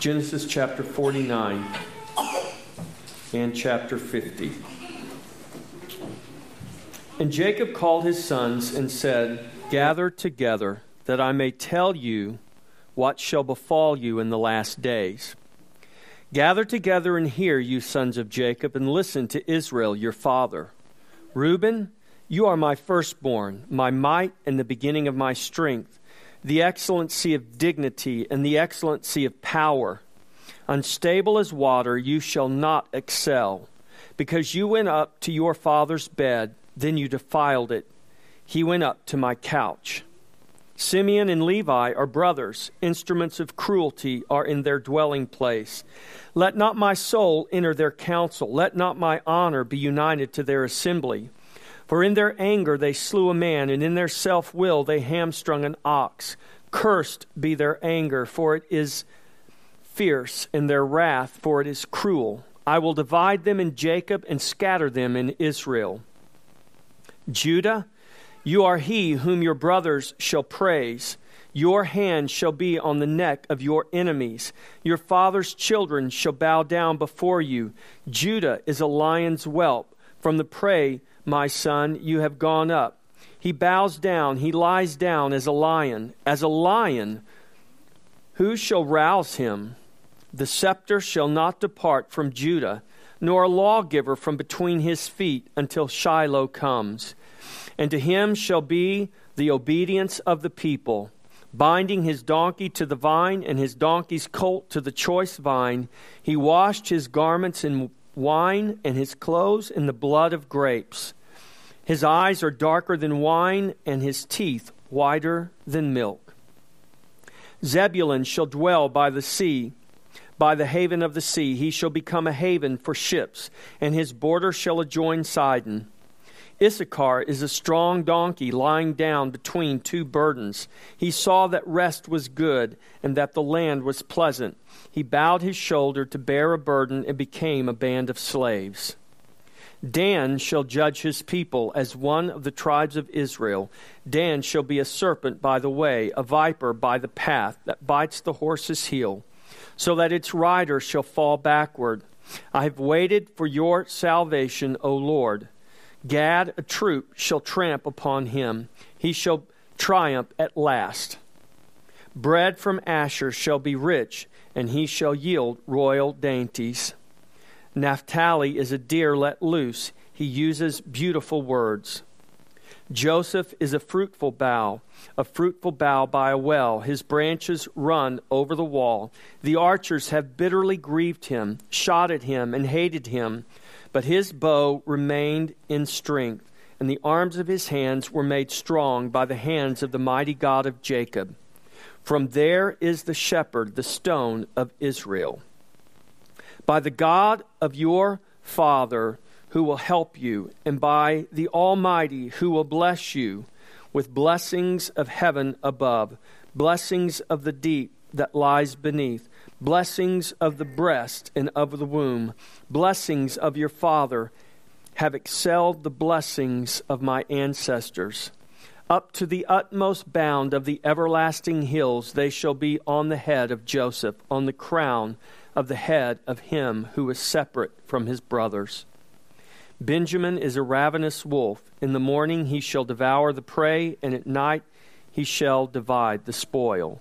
Genesis chapter 49 and chapter 50. And Jacob called his sons and said, Gather together, that I may tell you what shall befall you in the last days. Gather together and hear, you sons of Jacob, and listen to Israel your father. Reuben, you are my firstborn, my might and the beginning of my strength, the excellency of dignity and the excellency of power. Unstable as water, you shall not excel. Because you went up to your father's bed, then you defiled it. He went up to my couch. Simeon and Levi are brothers. Instruments of cruelty are in their dwelling place. Let not my soul enter their council. Let not my honor be united to their assembly. For in their anger they slew a man, and in their self will they hamstrung an ox. Cursed be their anger, for it is fierce, and their wrath, for it is cruel. I will divide them in Jacob and scatter them in Israel. Judah, you are he whom your brothers shall praise. Your hand shall be on the neck of your enemies. Your father's children shall bow down before you. Judah is a lion's whelp. From the prey, my son, you have gone up. He bows down, he lies down as a lion. As a lion, who shall rouse him? The scepter shall not depart from Judah, nor a lawgiver from between his feet until Shiloh comes and to him shall be the obedience of the people, binding his donkey to the vine and his donkey's colt to the choice vine. He washed his garments in wine and his clothes in the blood of grapes. His eyes are darker than wine, and his teeth whiter than milk. Zebulun shall dwell by the sea, by the haven of the sea. He shall become a haven for ships, and his border shall adjoin Sidon. Issachar is a strong donkey lying down between two burdens. He saw that rest was good and that the land was pleasant. He bowed his shoulder to bear a burden and became a band of slaves. Dan shall judge his people as one of the tribes of Israel. Dan shall be a serpent by the way, a viper by the path that bites the horse's heel, so that its rider shall fall backward. I have waited for your salvation, O Lord. Gad, a troop, shall tramp upon him. He shall triumph at last. Bread from Asher shall be rich, and he shall yield royal dainties. Naphtali is a deer let loose. He uses beautiful words. Joseph is a fruitful bough, a fruitful bough by a well. His branches run over the wall. The archers have bitterly grieved him, shot at him, and hated him. But his bow remained in strength, and the arms of his hands were made strong by the hands of the mighty God of Jacob. From there is the shepherd, the stone of Israel. By the God of your father, who will help you, and by the Almighty, who will bless you with blessings of heaven above, blessings of the deep that lies beneath blessings of the breast and of the womb, blessings of your father have excelled the blessings of my ancestors. Up to the utmost bound of the everlasting hills they shall be on the head of Joseph, on the crown of the head of him who is separate from his brothers. Benjamin is a ravenous wolf. In the morning he shall devour the prey, and at night he shall divide the spoil.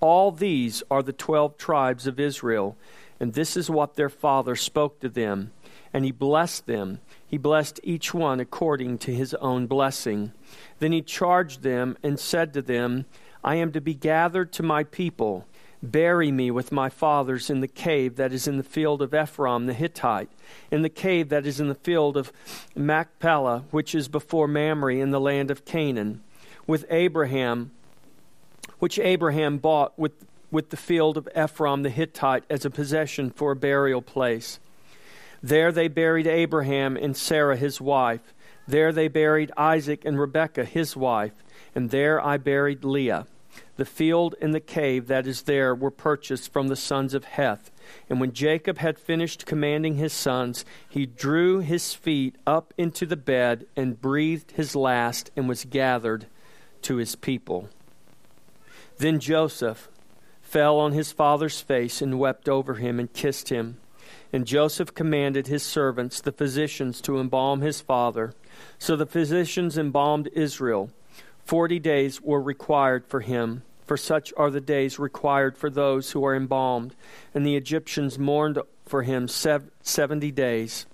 All these are the twelve tribes of Israel, and this is what their father spoke to them. And he blessed them. He blessed each one according to his own blessing. Then he charged them and said to them, I am to be gathered to my people. Bury me with my fathers in the cave that is in the field of Ephron the Hittite, in the cave that is in the field of Machpelah, which is before Mamre in the land of Canaan, with Abraham which Abraham bought with, with the field of Ephron the Hittite as a possession for a burial place. There they buried Abraham and Sarah his wife. There they buried Isaac and Rebekah his wife. And there I buried Leah. The field and the cave that is there were purchased from the sons of Heth. And when Jacob had finished commanding his sons, he drew his feet up into the bed and breathed his last and was gathered to his people. Then Joseph fell on his father's face and wept over him and kissed him. And Joseph commanded his servants, the physicians, to embalm his father. So the physicians embalmed Israel. Forty days were required for him, for such are the days required for those who are embalmed. And the Egyptians mourned for him seventy days.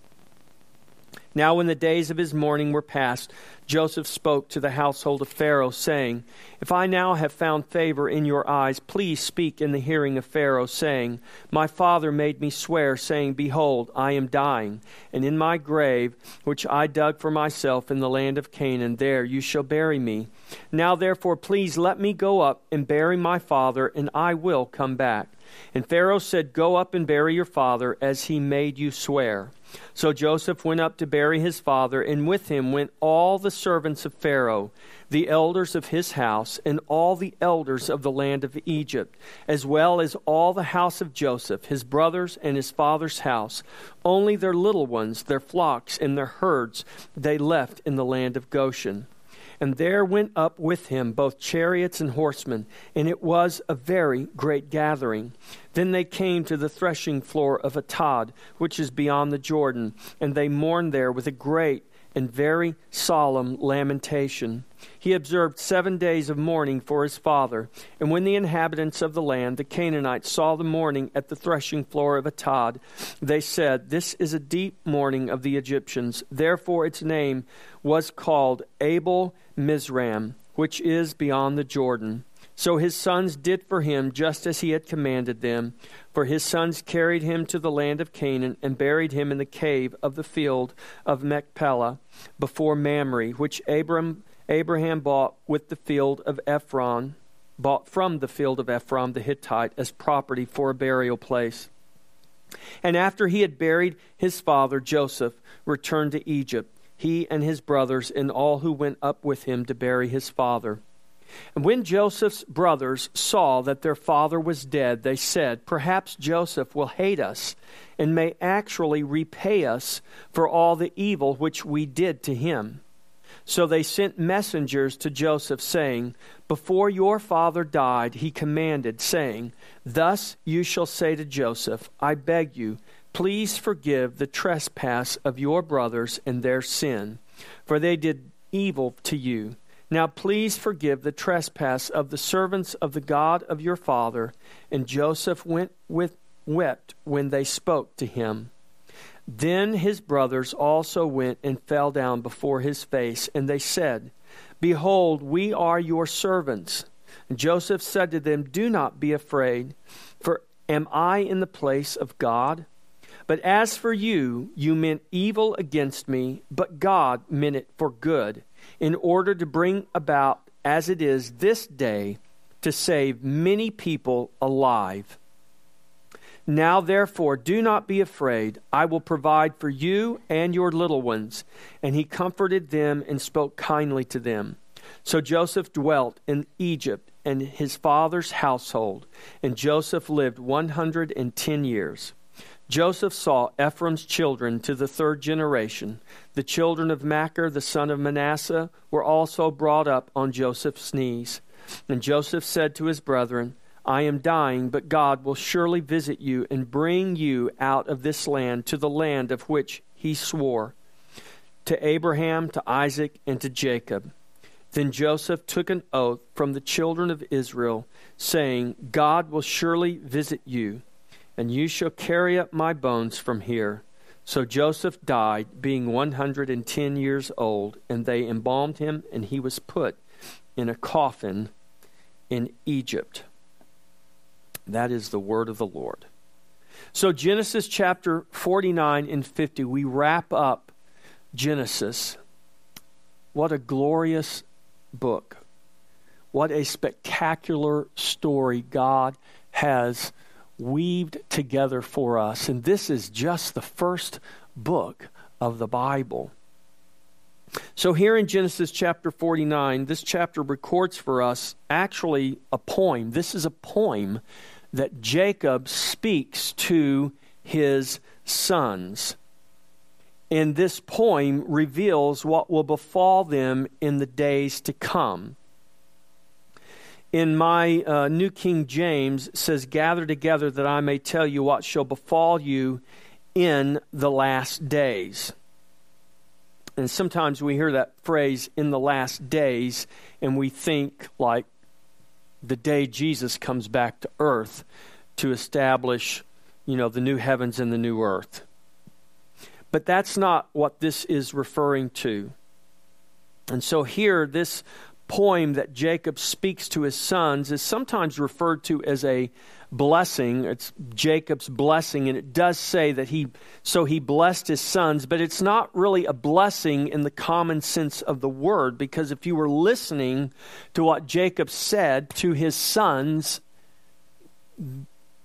Now, when the days of his mourning were past, Joseph spoke to the household of Pharaoh, saying, If I now have found favor in your eyes, please speak in the hearing of Pharaoh, saying, My father made me swear, saying, Behold, I am dying, and in my grave, which I dug for myself in the land of Canaan, there you shall bury me. Now, therefore, please let me go up and bury my father, and I will come back. And Pharaoh said, Go up and bury your father, as he made you swear. So Joseph went up to bury his father, and with him went all the servants of Pharaoh, the elders of his house, and all the elders of the land of Egypt, as well as all the house of Joseph, his brothers, and his father's house. Only their little ones, their flocks, and their herds they left in the land of Goshen. And there went up with him both chariots and horsemen, and it was a very great gathering. Then they came to the threshing floor of Atad, which is beyond the Jordan, and they mourned there with a great and very solemn lamentation. He observed seven days of mourning for his father. And when the inhabitants of the land, the Canaanites, saw the mourning at the threshing floor of Atad, they said, This is a deep mourning of the Egyptians. Therefore its name was called Abel Mizraim, which is beyond the Jordan. So his sons did for him just as he had commanded them. For his sons carried him to the land of Canaan and buried him in the cave of the field of Machpelah before Mamre, which Abram, Abraham bought with the field of Ephron, bought from the field of Ephron the Hittite as property for a burial place. And after he had buried his father, Joseph returned to Egypt, he and his brothers and all who went up with him to bury his father. And when Joseph's brothers saw that their father was dead, they said, Perhaps Joseph will hate us and may actually repay us for all the evil which we did to him. So they sent messengers to Joseph, saying, Before your father died, he commanded, saying, Thus you shall say to Joseph, I beg you, please forgive the trespass of your brothers and their sin, for they did evil to you. Now please forgive the trespass of the servants of the God of your father. And Joseph went with, wept when they spoke to him. Then his brothers also went and fell down before his face, and they said, Behold, we are your servants. And Joseph said to them, Do not be afraid, for am I in the place of God? But as for you, you meant evil against me, but God meant it for good in order to bring about, as it is this day, to save many people alive. Now, therefore, do not be afraid. I will provide for you and your little ones. And he comforted them and spoke kindly to them. So Joseph dwelt in Egypt and his father's household, and Joseph lived 110 years. Joseph saw Ephraim's children to the third generation. The children of Machir, the son of Manasseh, were also brought up on Joseph's knees. And Joseph said to his brethren, I am dying, but God will surely visit you and bring you out of this land to the land of which he swore to Abraham, to Isaac, and to Jacob. Then Joseph took an oath from the children of Israel, saying, God will surely visit you and you shall carry up my bones from here. So Joseph died, being 110 years old, and they embalmed him, and he was put in a coffin in Egypt. That is the word of the Lord. So, Genesis chapter 49 and 50, we wrap up Genesis. What a glorious book. What a spectacular story God has weaved together for us. And this is just the first book of the Bible. So, here in Genesis chapter 49, this chapter records for us actually a poem. This is a poem that Jacob speaks to his sons. And this poem reveals what will befall them in the days to come. In my uh, New King James says, Gather together that I may tell you what shall befall you in the last days. And sometimes we hear that phrase, in the last days, and we think like the day Jesus comes back to earth to establish, you know, the new heavens and the new earth. But that's not what this is referring to. And so here, this poem that Jacob speaks to his sons is sometimes referred to as a blessing. It's Jacob's blessing, and it does say that he, so he blessed his sons, but it's not really a blessing in the common sense of the word, because if you were listening to what Jacob said to his sons,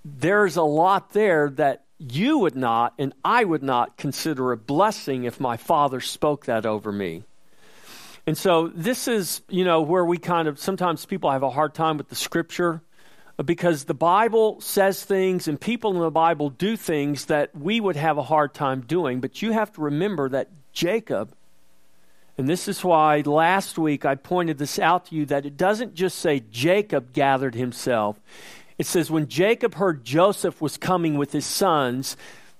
there's a lot there that you would not and I would not consider a blessing if my father spoke that over me. And so this is, you know, where we kind of sometimes people have a hard time with the scripture because the Bible says things and people in the Bible do things that we would have a hard time doing. But you have to remember that Jacob, and this is why last week I pointed this out to you that it doesn't just say Jacob gathered himself. It says when Jacob heard Joseph was coming with his sons,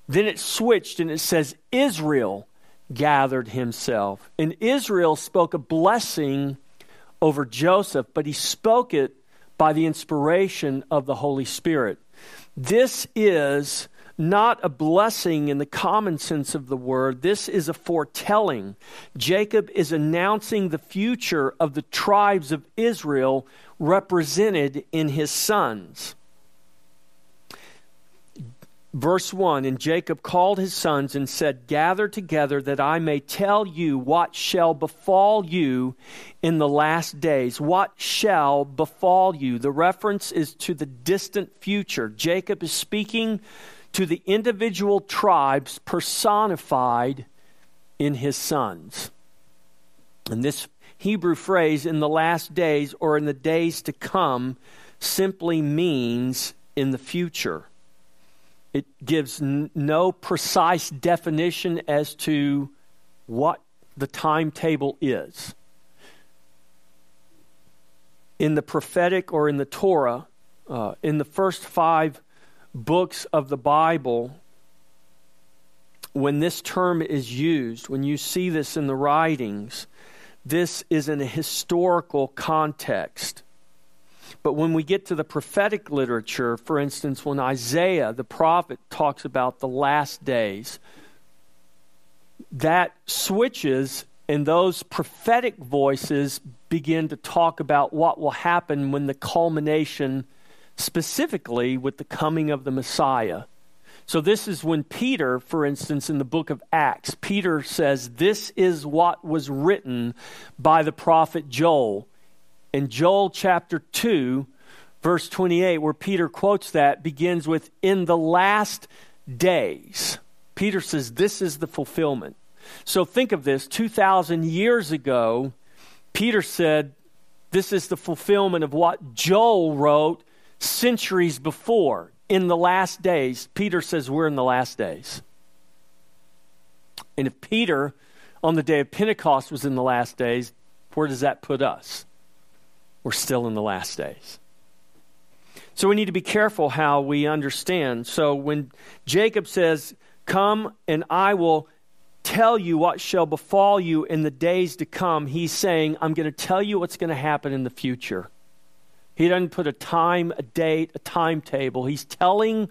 then it switched and it says Israel gathered himself. And Israel spoke a blessing over Joseph, but he spoke it by the inspiration of the Holy Spirit. This is not a blessing in the common sense of the word. This is a foretelling. Jacob is announcing the future of the tribes of Israel represented in his sons. Verse 1 And Jacob called his sons and said, Gather together that I may tell you what shall befall you in the last days. What shall befall you? The reference is to the distant future. Jacob is speaking to the individual tribes personified in his sons. And this Hebrew phrase, in the last days or in the days to come, simply means in the future. It gives n- no precise definition as to what the timetable is. In the prophetic or in the Torah, uh, in the first five books of the Bible, when this term is used, when you see this in the writings, this is in a historical context. But when we get to the prophetic literature, for instance, when Isaiah, the prophet, talks about the last days, that switches and those prophetic voices begin to talk about what will happen when the culmination, specifically with the coming of the Messiah. So, this is when Peter, for instance, in the book of Acts, Peter says, This is what was written by the prophet Joel in Joel chapter 2, verse 28, where Peter quotes that, begins with, In the last days. Peter says, This is the fulfillment. So think of this 2,000 years ago, Peter said, This is the fulfillment of what Joel wrote centuries before. In the last days, Peter says, We're in the last days. And if Peter, on the day of Pentecost, was in the last days, where does that put us? We're still in the last days. So we need to be careful how we understand. So when Jacob says, Come and I will tell you what shall befall you in the days to come, he's saying, I'm going to tell you what's going to happen in the future. He doesn't put a time, a date, a timetable. He's telling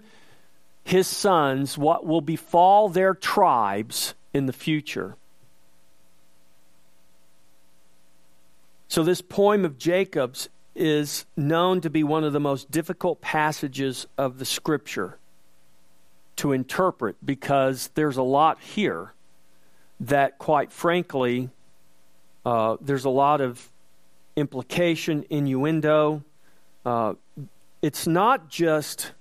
his sons what will befall their tribes in the future. So, this poem of Jacob's is known to be one of the most difficult passages of the scripture to interpret because there's a lot here that, quite frankly, uh, there's a lot of implication, innuendo. Uh, it's not just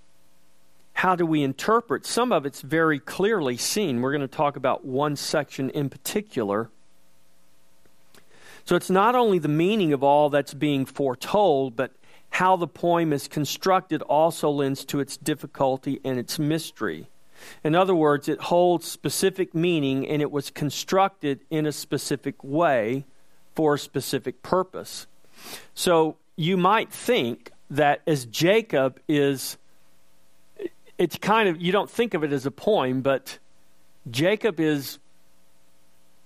how do we interpret, some of it's very clearly seen. We're going to talk about one section in particular so it's not only the meaning of all that's being foretold, but how the poem is constructed also lends to its difficulty and its mystery. In other words, it holds specific meaning and it was constructed in a specific way for a specific purpose. So you might think that as Jacob is, it's kind of, you don't think of it as a poem, but Jacob is,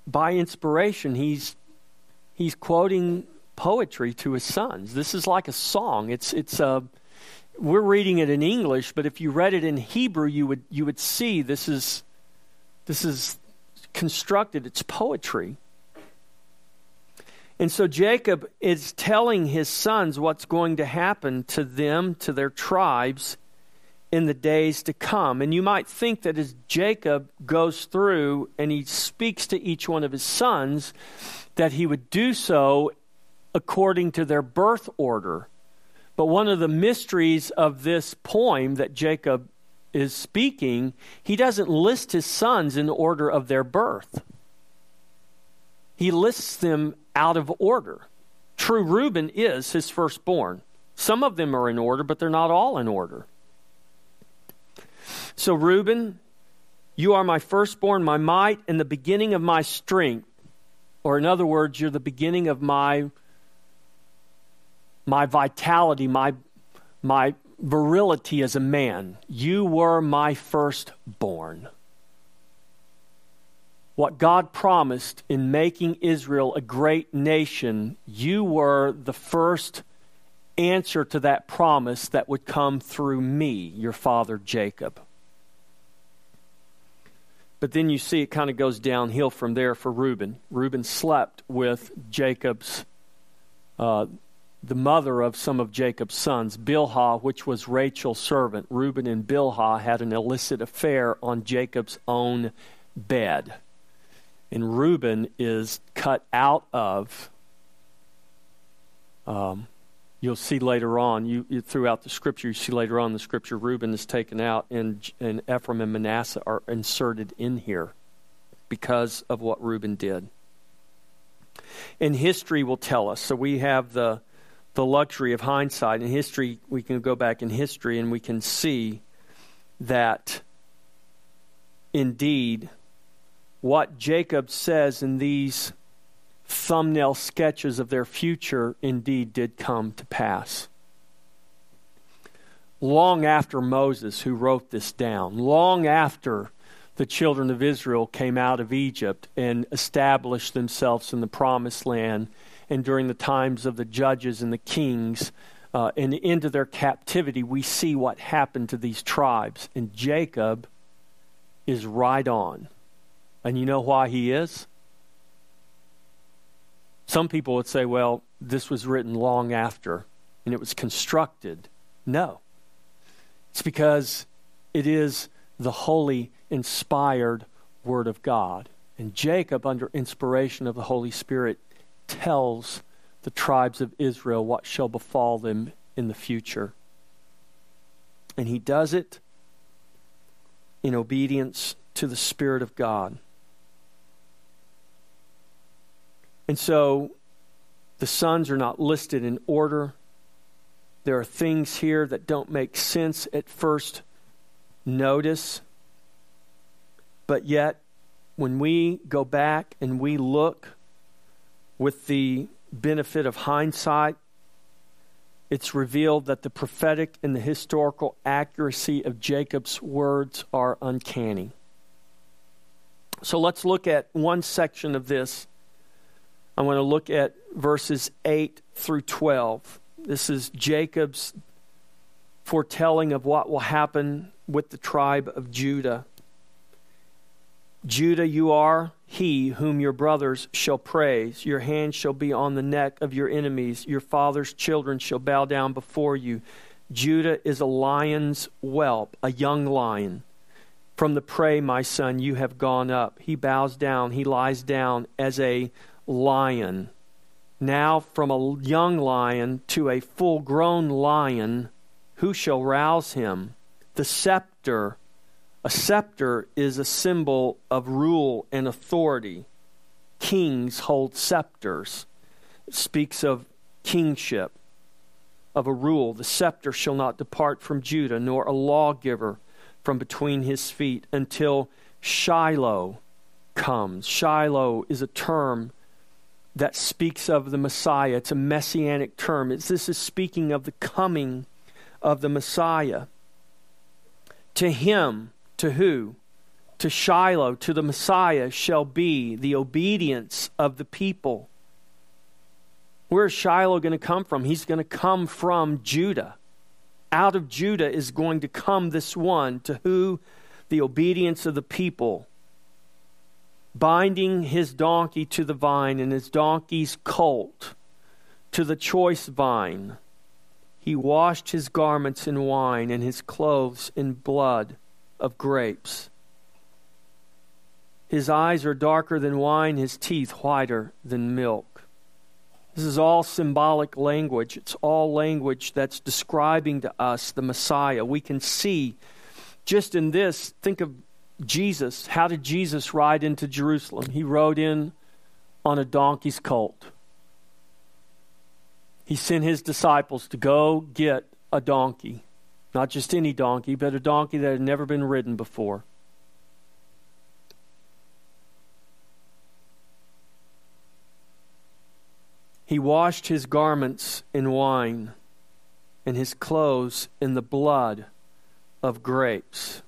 by inspiration, he's, he's quoting poetry to his sons. This is like a song. It's, it's a, we're reading it in English, but if you read it in Hebrew, you would, you would see this is, this is constructed, it's poetry. And so Jacob is telling his sons what's going to happen to them, to their tribes, in the days to come. And you might think that as Jacob goes through and he speaks to each one of his sons, that he would do so according to their birth order. But one of the mysteries of this poem that Jacob is speaking, he doesn't list his sons in order of their birth. He lists them out of order. True Reuben is his firstborn. Some of them are in order, but they're not all in order. So, Reuben, you are my firstborn, my might, and the beginning of my strength. Or, in other words, you're the beginning of my, my vitality, my, my virility as a man. You were my firstborn what God promised in making Israel a great nation, you were the first answer to that promise that would come through me, your father Jacob. But then you see it kind of goes downhill from there for Reuben. Reuben slept with Jacob's, uh, the mother of some of Jacob's sons, Bilhah, which was Rachel's servant. Reuben and Bilhah had an illicit affair on Jacob's own bed and Reuben is cut out of. Um, you'll see later on, you, you, throughout the scripture, you see later on the scripture, Reuben is taken out, and, and Ephraim and Manasseh are inserted in here because of what Reuben did. And history will tell us. So we have the the luxury of hindsight. In history, we can go back in history and we can see that indeed what Jacob says in these thumbnail sketches of their future indeed did come to pass. Long after Moses, who wrote this down, long after the children of Israel came out of Egypt and established themselves in the promised land, and during the times of the judges and the kings, uh, and into their captivity, we see what happened to these tribes. And Jacob is right on. And you know why he is? Some people would say, well, this was written long after and it was constructed. No. It's because it is the holy, inspired Word of God. And Jacob, under inspiration of the Holy Spirit, tells the tribes of Israel what shall befall them in the future. And he does it in obedience to the Spirit of God. And so the sons are not listed in order. There are things here that don't make sense at first notice. But yet, when we go back and we look with the benefit of hindsight, it's revealed that the prophetic and the historical accuracy of Jacob's words are uncanny. So let's look at one section of this I want to look at verses 8 through 12. This is Jacob's foretelling of what will happen with the tribe of Judah. Judah, you are he whom your brothers shall praise. Your hand shall be on the neck of your enemies. Your father's children shall bow down before you. Judah is a lion's whelp, a young lion. From the prey, my son, you have gone up. He bows down, he lies down as a lion. Now, from a young lion to a full grown lion, who shall rouse him? The scepter. A scepter is a symbol of rule and authority. Kings hold scepters. It speaks of kingship, of a rule. The scepter shall not depart from Judah, nor a lawgiver from between his feet until Shiloh comes. Shiloh is a term that speaks of the Messiah. It's a messianic term. It's, this is speaking of the coming of the Messiah. To him, to who? To Shiloh, to the Messiah, shall be the obedience of the people. Where is Shiloh going to come from? He's going to come from Judah. Out of Judah is going to come this one to who the obedience of the people binding his donkey to the vine and his donkey's colt to the choice vine. He washed his garments in wine and his clothes in blood of grapes. His eyes are darker than wine, his teeth whiter than milk. This is all symbolic language. It's all language that's describing to us the Messiah. We can see just in this, think of Jesus, how did Jesus ride into Jerusalem? He rode in on a donkey's colt. He sent his disciples to go get a donkey. Not just any donkey, but a donkey that had never been ridden before. He washed his garments in wine and his clothes in the blood of grapes.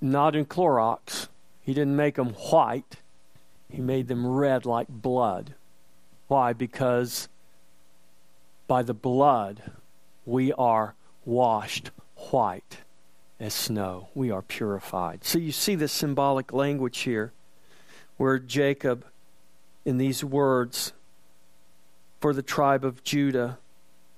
Not in Clorox. He didn't make them white, he made them red like blood. Why? Because by the blood we are washed white as snow. We are purified. So you see the symbolic language here where Jacob, in these words, for the tribe of Judah,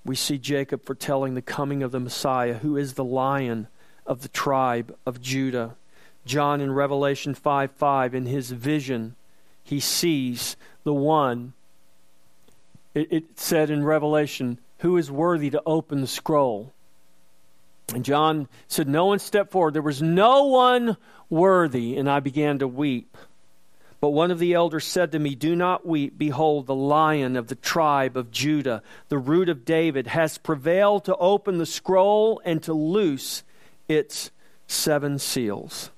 we see Jacob foretelling the coming of the Messiah, who is the lion of the tribe of Judah. John in Revelation 5 5, in his vision, he sees the one. It, it said in Revelation, Who is worthy to open the scroll? And John said, No one stepped forward. There was no one worthy. And I began to weep. But one of the elders said to me, Do not weep. Behold, the lion of the tribe of Judah, the root of David, has prevailed to open the scroll and to loose its seven seals.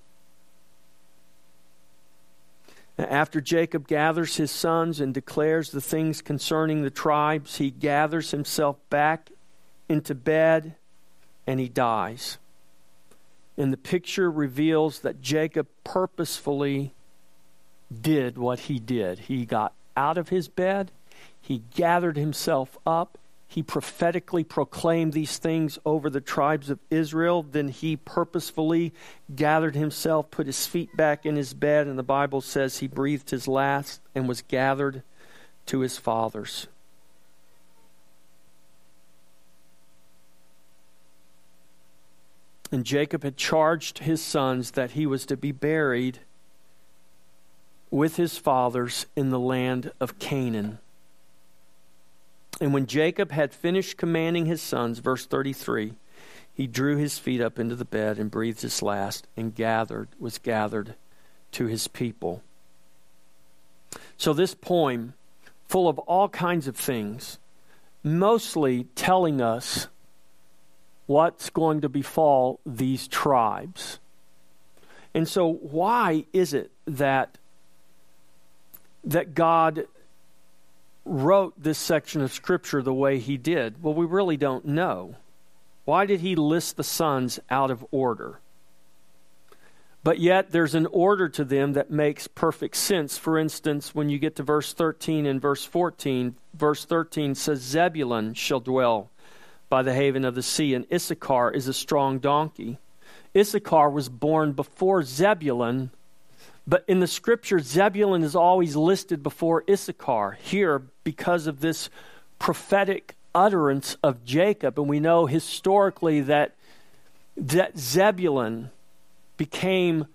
After Jacob gathers his sons and declares the things concerning the tribes, he gathers himself back into bed and he dies. And the picture reveals that Jacob purposefully did what he did. He got out of his bed, he gathered himself up, he prophetically proclaimed these things over the tribes of Israel. Then he purposefully gathered himself, put his feet back in his bed, and the Bible says he breathed his last and was gathered to his fathers. And Jacob had charged his sons that he was to be buried with his fathers in the land of Canaan. And when Jacob had finished commanding his sons, verse 33, he drew his feet up into the bed and breathed his last and gathered, was gathered to his people. So, this poem, full of all kinds of things, mostly telling us what's going to befall these tribes. And so, why is it that, that God wrote this section of Scripture the way he did? Well, we really don't know. Why did he list the sons out of order? But yet, there's an order to them that makes perfect sense. For instance, when you get to verse 13 and verse 14, verse 13 says, Zebulun shall dwell by the haven of the sea, and Issachar is a strong donkey. Issachar was born before Zebulun but in the scripture, Zebulun is always listed before Issachar. Here, because of this prophetic utterance of Jacob, and we know historically that, that Zebulun became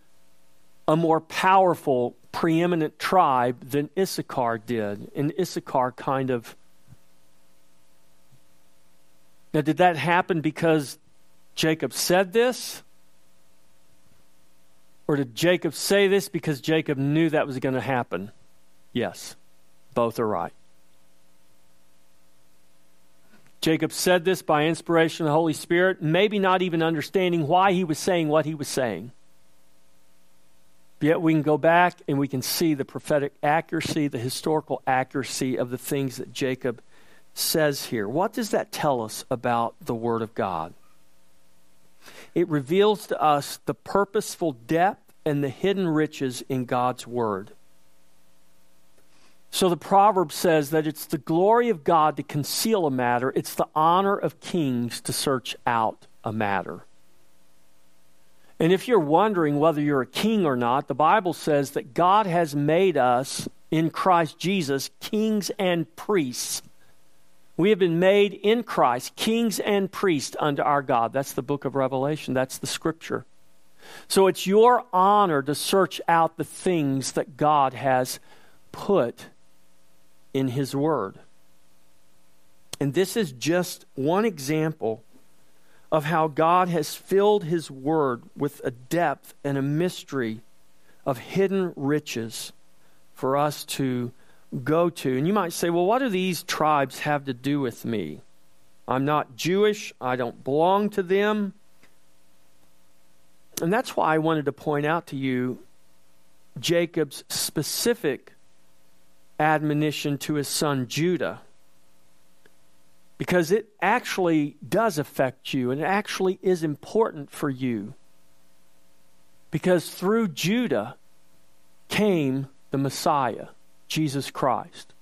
a more powerful, preeminent tribe than Issachar did. And Issachar kind of. Now, did that happen because Jacob said this? Or did Jacob say this because Jacob knew that was going to happen? Yes, both are right. Jacob said this by inspiration of the Holy Spirit, maybe not even understanding why he was saying what he was saying. Yet we can go back and we can see the prophetic accuracy, the historical accuracy of the things that Jacob says here. What does that tell us about the Word of God? It reveals to us the purposeful depth and the hidden riches in God's Word. So the proverb says that it's the glory of God to conceal a matter, it's the honor of kings to search out a matter. And if you're wondering whether you're a king or not, the Bible says that God has made us in Christ Jesus kings and priests. We have been made in Christ kings and priests unto our God. That's the book of Revelation, that's the scripture. So it's your honor to search out the things that God has put in His Word. And this is just one example of how God has filled His Word with a depth and a mystery of hidden riches for us to go to. And you might say, well, what do these tribes have to do with me? I'm not Jewish, I don't belong to them. And that's why I wanted to point out to you Jacob's specific admonition to his son Judah because it actually does affect you and it actually is important for you. Because through Judah came the Messiah, Jesus Christ.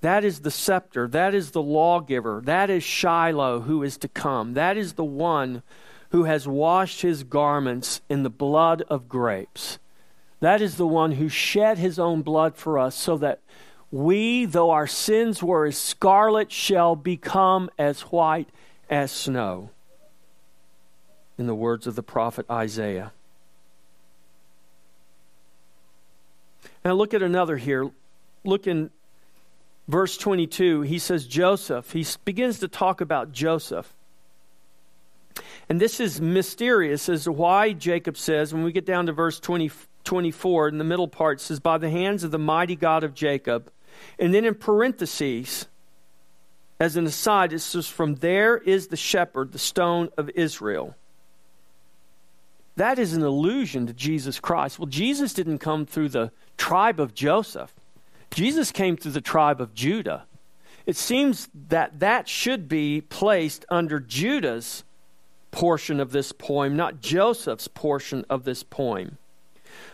That is the scepter. That is the lawgiver. That is Shiloh who is to come. That is the one who has washed his garments in the blood of grapes. That is the one who shed his own blood for us so that we, though our sins were as scarlet, shall become as white as snow. In the words of the prophet Isaiah. Now look at another here. Look in verse 22. He says, Joseph. He begins to talk about Joseph. And this is mysterious as to why Jacob says, when we get down to verse 20, 24, in the middle part, says, By the hands of the mighty God of Jacob, and then in parentheses, as an aside, it says, From there is the shepherd, the stone of Israel. That is an allusion to Jesus Christ. Well, Jesus didn't come through the tribe of Joseph, Jesus came through the tribe of Judah. It seems that that should be placed under Judah's portion of this poem, not Joseph's portion of this poem.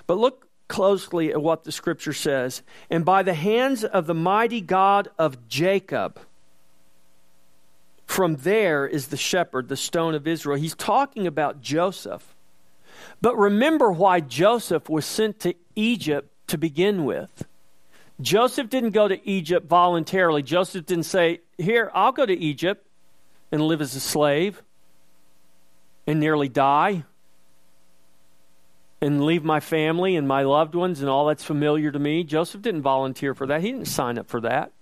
But look closely at what the scripture says. And by the hands of the mighty God of Jacob, from there is the shepherd, the stone of Israel. He's talking about Joseph. But remember why Joseph was sent to Egypt to begin with. Joseph didn't go to Egypt voluntarily. Joseph didn't say, Here, I'll go to Egypt and live as a slave and nearly die and leave my family and my loved ones and all that's familiar to me. Joseph didn't volunteer for that. He didn't sign up for that.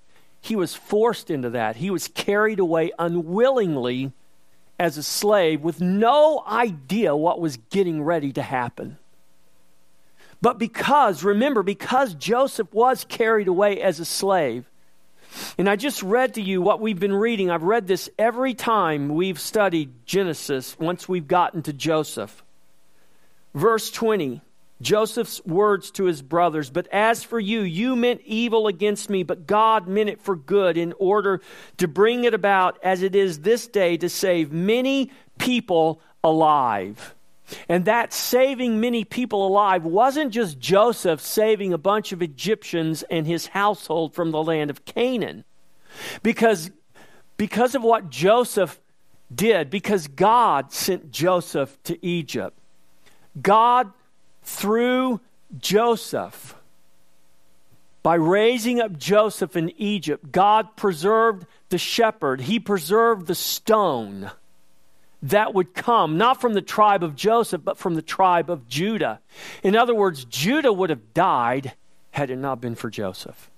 He was forced into that. He was carried away unwillingly as a slave with no idea what was getting ready to happen. But because, remember, because Joseph was carried away as a slave, and I just read to you what we've been reading. I've read this every time we've studied Genesis once we've gotten to Joseph. Verse 20 Joseph's words to his brothers, But as for you, you meant evil against me, but God meant it for good in order to bring it about as it is this day to save many people alive. And that saving many people alive wasn't just Joseph saving a bunch of Egyptians and his household from the land of Canaan. Because, because of what Joseph did, because God sent Joseph to Egypt. God, through Joseph, by raising up Joseph in Egypt, God preserved the shepherd, He preserved the stone that would come, not from the tribe of Joseph, but from the tribe of Judah. In other words, Judah would have died had it not been for Joseph.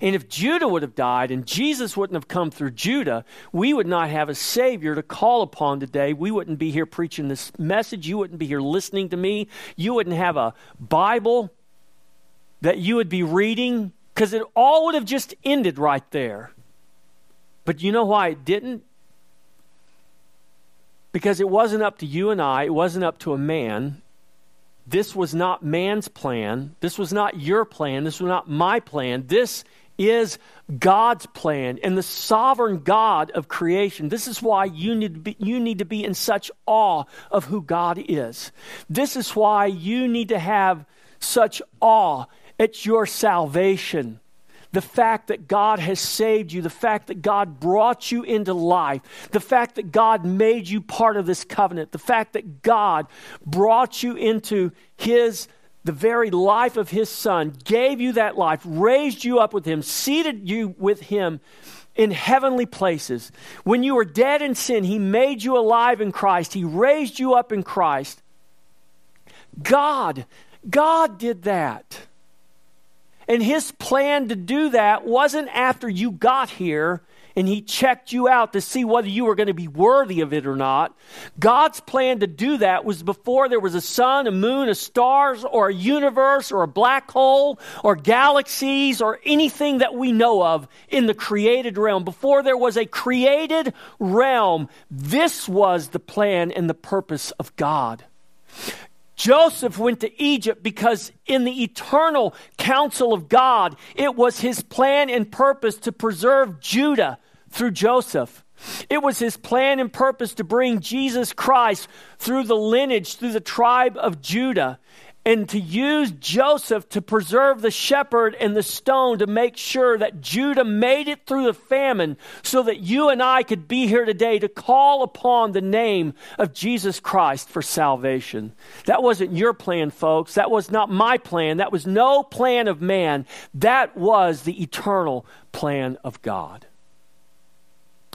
And if Judah would have died and Jesus wouldn't have come through Judah, we would not have a Savior to call upon today. We wouldn't be here preaching this message. You wouldn't be here listening to me. You wouldn't have a Bible that you would be reading because it all would have just ended right there. But you know why it didn't? Because it wasn't up to you and I, it wasn't up to a man, this was not man's plan. This was not your plan. This was not my plan. This is God's plan and the sovereign God of creation. This is why you need, to be, you need to be in such awe of who God is. This is why you need to have such awe at your salvation. The fact that God has saved you, the fact that God brought you into life, the fact that God made you part of this covenant, the fact that God brought you into His the very life of his son, gave you that life, raised you up with him, seated you with him in heavenly places. When you were dead in sin, he made you alive in Christ, he raised you up in Christ. God, God did that. And his plan to do that wasn't after you got here and he checked you out to see whether you were going to be worthy of it or not. God's plan to do that was before there was a sun, a moon, a stars, or a universe, or a black hole, or galaxies, or anything that we know of in the created realm. Before there was a created realm, this was the plan and the purpose of God. Joseph went to Egypt because in the eternal counsel of God, it was his plan and purpose to preserve Judah through Joseph. It was his plan and purpose to bring Jesus Christ through the lineage, through the tribe of Judah, and to use Joseph to preserve the shepherd and the stone to make sure that Judah made it through the famine so that you and I could be here today to call upon the name of Jesus Christ for salvation. That wasn't your plan, folks. That was not my plan. That was no plan of man. That was the eternal plan of God.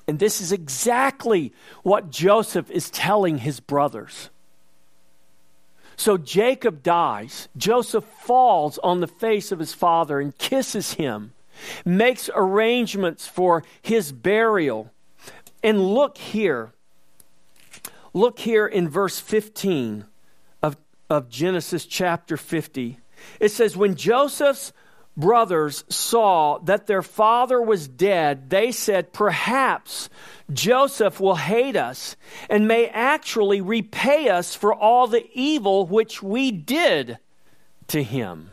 And this is exactly what Joseph is telling his brothers. So Jacob dies. Joseph falls on the face of his father and kisses him, makes arrangements for his burial. And look here. Look here in verse 15 of, of Genesis chapter 50. It says, When Joseph's brothers saw that their father was dead, they said, Perhaps Joseph will hate us and may actually repay us for all the evil which we did to him.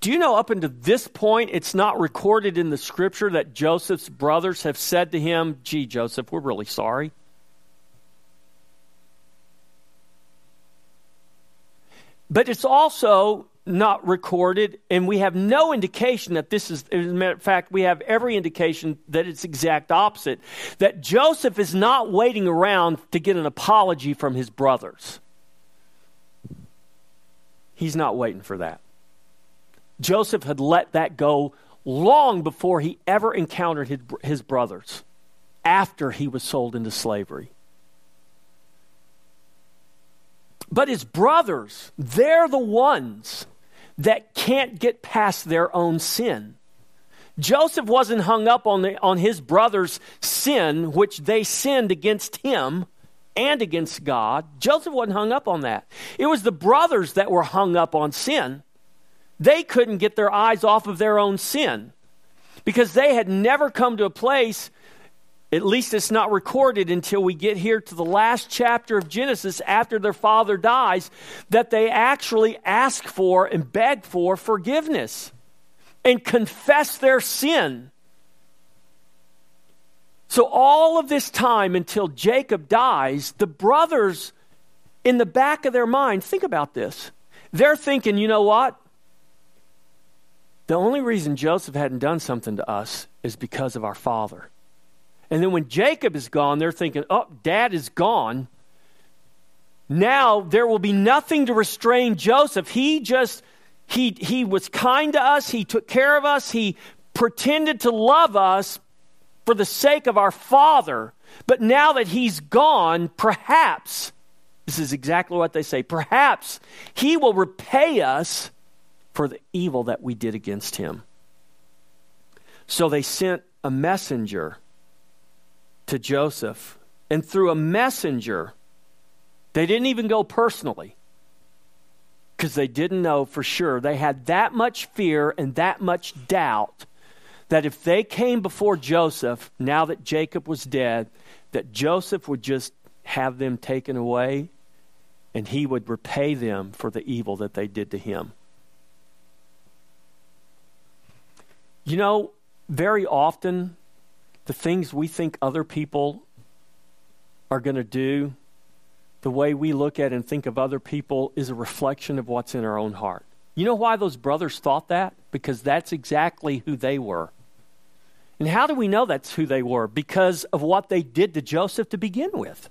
Do you know up until this point, it's not recorded in the scripture that Joseph's brothers have said to him, Gee, Joseph, we're really sorry? But it's also not recorded, and we have no indication that this is, as a matter of fact, we have every indication that it's exact opposite. That Joseph is not waiting around to get an apology from his brothers. He's not waiting for that. Joseph had let that go long before he ever encountered his, his brothers, after he was sold into slavery. But his brothers, they're the ones that can't get past their own sin. Joseph wasn't hung up on, the, on his brother's sin, which they sinned against him and against God. Joseph wasn't hung up on that. It was the brothers that were hung up on sin. They couldn't get their eyes off of their own sin because they had never come to a place at least it's not recorded until we get here to the last chapter of Genesis after their father dies that they actually ask for and beg for forgiveness and confess their sin. So, all of this time until Jacob dies, the brothers, in the back of their mind, think about this. They're thinking, you know what? The only reason Joseph hadn't done something to us is because of our father. And then when Jacob is gone, they're thinking, oh, dad is gone. Now there will be nothing to restrain Joseph. He just, he, he was kind to us. He took care of us. He pretended to love us for the sake of our father. But now that he's gone, perhaps, this is exactly what they say, perhaps he will repay us for the evil that we did against him. So they sent a messenger to Joseph. And through a messenger, they didn't even go personally because they didn't know for sure. They had that much fear and that much doubt that if they came before Joseph, now that Jacob was dead, that Joseph would just have them taken away and he would repay them for the evil that they did to him. You know, very often, the things we think other people are going to do, the way we look at and think of other people, is a reflection of what's in our own heart. You know why those brothers thought that? Because that's exactly who they were. And how do we know that's who they were? Because of what they did to Joseph to begin with.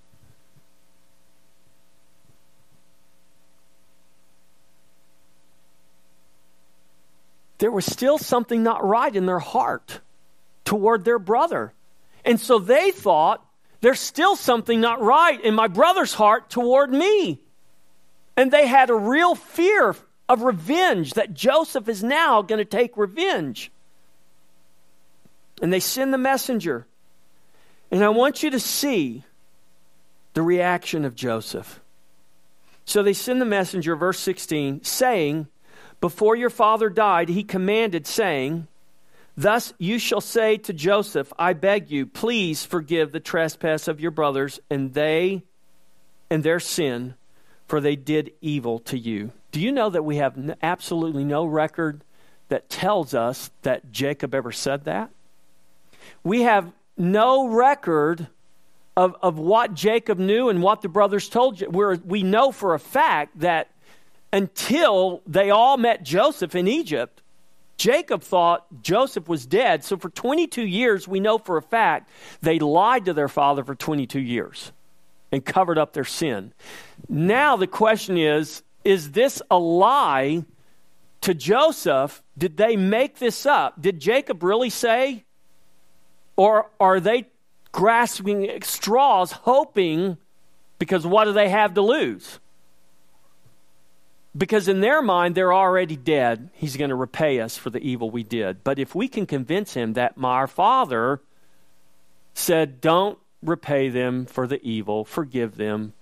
There was still something not right in their heart toward their brother. And so they thought, there's still something not right in my brother's heart toward me. And they had a real fear of revenge, that Joseph is now going to take revenge. And they send the messenger. And I want you to see the reaction of Joseph. So they send the messenger, verse 16, saying, Before your father died, he commanded, saying, Thus you shall say to Joseph, I beg you, please forgive the trespass of your brothers and they and their sin, for they did evil to you. Do you know that we have absolutely no record that tells us that Jacob ever said that? We have no record of, of what Jacob knew and what the brothers told you. We're, we know for a fact that until they all met Joseph in Egypt, Jacob thought Joseph was dead. So for 22 years, we know for a fact they lied to their father for 22 years and covered up their sin. Now the question is is this a lie to Joseph? Did they make this up? Did Jacob really say? Or are they grasping straws, hoping, because what do they have to lose? Because in their mind, they're already dead. He's going to repay us for the evil we did. But if we can convince him that our father said, Don't repay them for the evil, forgive them,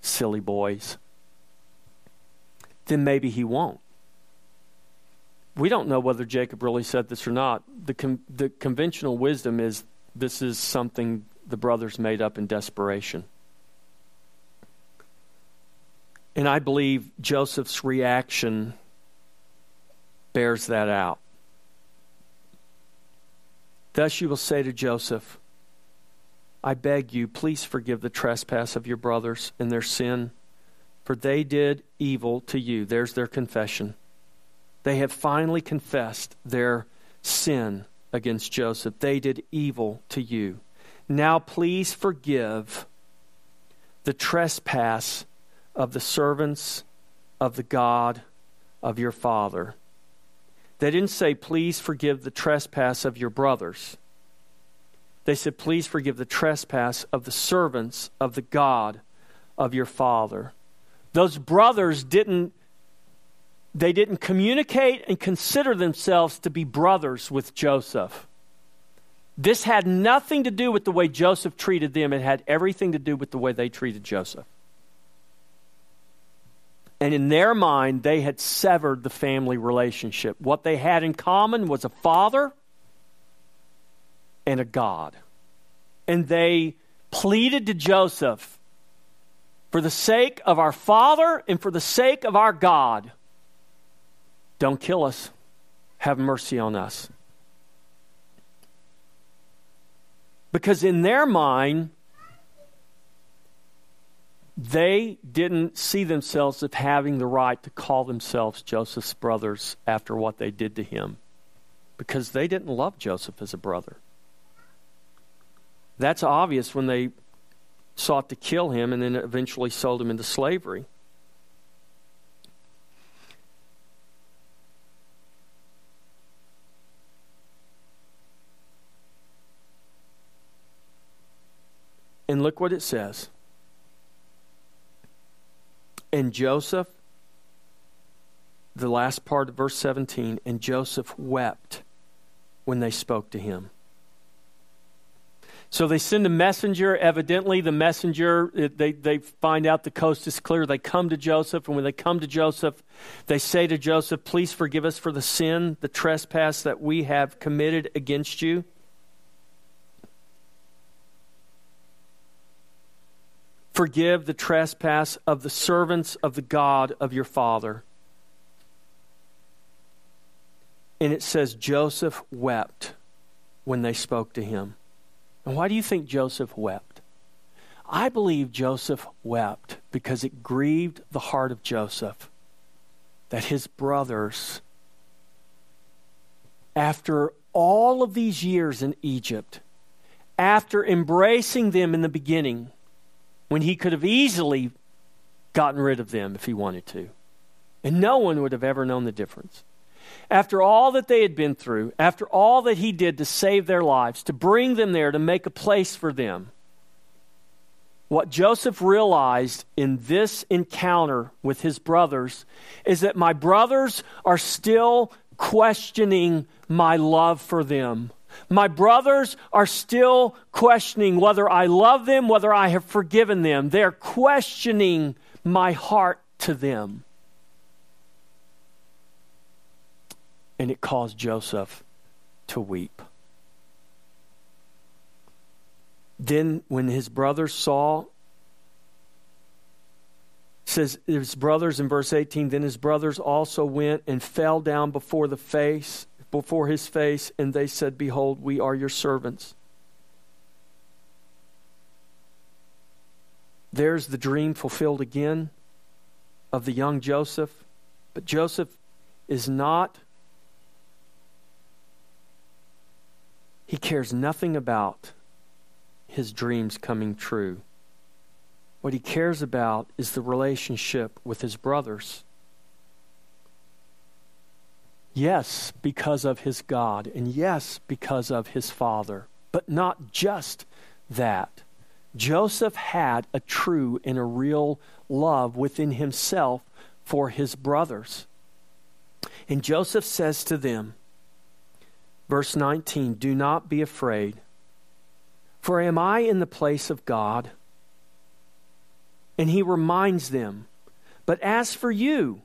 silly boys, then maybe he won't. We don't know whether Jacob really said this or not. The, con- the conventional wisdom is this is something the brothers made up in desperation. And I believe Joseph's reaction bears that out. Thus you will say to Joseph, I beg you, please forgive the trespass of your brothers and their sin, for they did evil to you. There's their confession. They have finally confessed their sin against Joseph. They did evil to you. Now please forgive the trespass of the servants of the God of your father. They didn't say, please forgive the trespass of your brothers. They said, please forgive the trespass of the servants of the God of your father. Those brothers didn't they didn't communicate and consider themselves to be brothers with Joseph. This had nothing to do with the way Joseph treated them, it had everything to do with the way they treated Joseph. And in their mind, they had severed the family relationship. What they had in common was a father and a God. And they pleaded to Joseph, for the sake of our father and for the sake of our God, don't kill us. Have mercy on us. Because in their mind, they didn't see themselves as having the right to call themselves Joseph's brothers after what they did to him because they didn't love Joseph as a brother. That's obvious when they sought to kill him and then eventually sold him into slavery. And look what it says. And Joseph, the last part of verse 17, and Joseph wept when they spoke to him. So they send a messenger. Evidently, the messenger, uh, they, they find out the coast is clear. They come to Joseph, and when they come to Joseph, they say to Joseph, Please forgive us for the sin, the trespass that we have committed against you. Forgive the trespass of the servants of the God of your father. And it says Joseph wept when they spoke to him. And why do you think Joseph wept? I believe Joseph wept because it grieved the heart of Joseph that his brothers, after all of these years in Egypt, after embracing them in the beginning, when he could have easily gotten rid of them if he wanted to, and no one would have ever known the difference. After all that they had been through, after all that he did to save their lives, to bring them there, to make a place for them, what Joseph realized in this encounter with his brothers is that my brothers are still questioning my love for them. My brothers are still questioning whether I love them, whether I have forgiven them. They're questioning my heart to them. And it caused Joseph to weep. Then, when his brothers saw, says his brothers in verse 18, then his brothers also went and fell down before the face, before his face, and they said, Behold, we are your servants. There's the dream fulfilled again of the young Joseph. But Joseph is not, he cares nothing about his dreams coming true. What he cares about is the relationship with his brothers. Yes, because of his God, and yes, because of his father, but not just that. Joseph had a true and a real love within himself for his brothers. And Joseph says to them, verse 19, Do not be afraid. For am I in the place of God? And he reminds them, But as for you,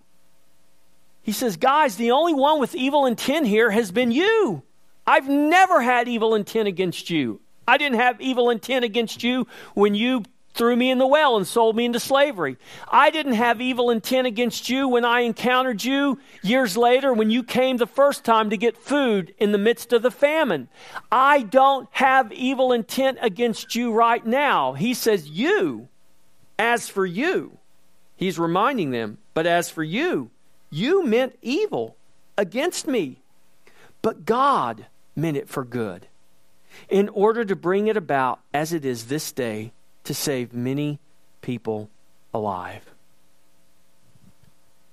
he says, Guys, the only one with evil intent here has been you. I've never had evil intent against you. I didn't have evil intent against you when you threw me in the well and sold me into slavery. I didn't have evil intent against you when I encountered you years later when you came the first time to get food in the midst of the famine. I don't have evil intent against you right now. He says, You, as for you, he's reminding them, but as for you, you meant evil against me, but God meant it for good in order to bring it about as it is this day to save many people alive.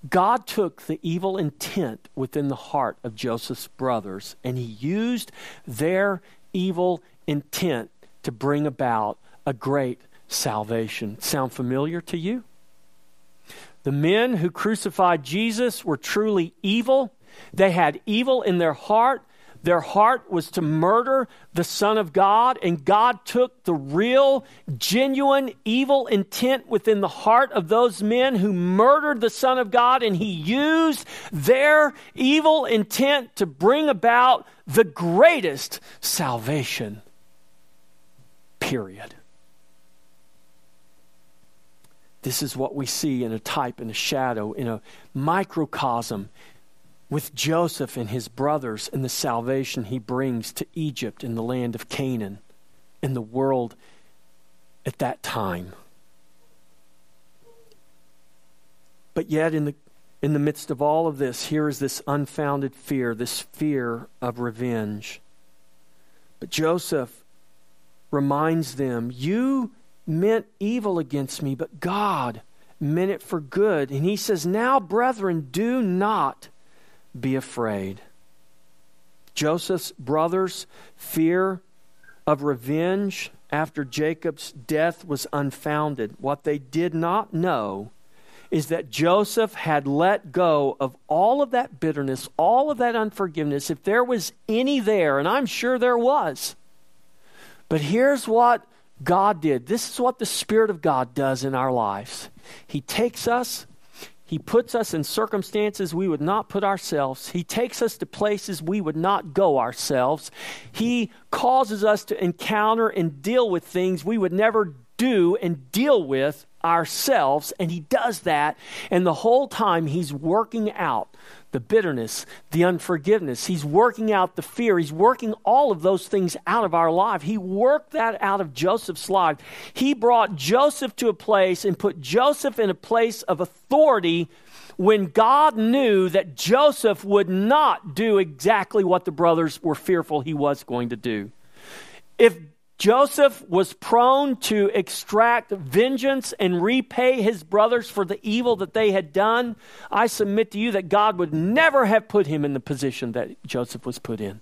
God took the evil intent within the heart of Joseph's brothers and he used their evil intent to bring about a great salvation. Sound familiar to you? The men who crucified Jesus were truly evil. They had evil in their heart. Their heart was to murder the Son of God, and God took the real, genuine, evil intent within the heart of those men who murdered the Son of God, and He used their evil intent to bring about the greatest salvation. Period. This is what we see in a type, in a shadow, in a microcosm with Joseph and his brothers and the salvation he brings to Egypt and the land of Canaan and the world at that time. But yet, in the, in the midst of all of this, here is this unfounded fear, this fear of revenge. But Joseph reminds them, You meant evil against me, but God meant it for good. And he says, Now, brethren, do not be afraid. Joseph's brothers' fear of revenge after Jacob's death was unfounded. What they did not know is that Joseph had let go of all of that bitterness, all of that unforgiveness, if there was any there, and I'm sure there was. But here's what God did this is what the Spirit of God does in our lives He takes us he puts us in circumstances we would not put ourselves. He takes us to places we would not go ourselves. He causes us to encounter and deal with things we would never do and deal with ourselves. And he does that. And the whole time he's working out the bitterness, the unforgiveness. He's working out the fear. He's working all of those things out of our life. He worked that out of Joseph's life. He brought Joseph to a place and put Joseph in a place of authority when God knew that Joseph would not do exactly what the brothers were fearful he was going to do. If Joseph was prone to extract vengeance and repay his brothers for the evil that they had done. I submit to you that God would never have put him in the position that Joseph was put in.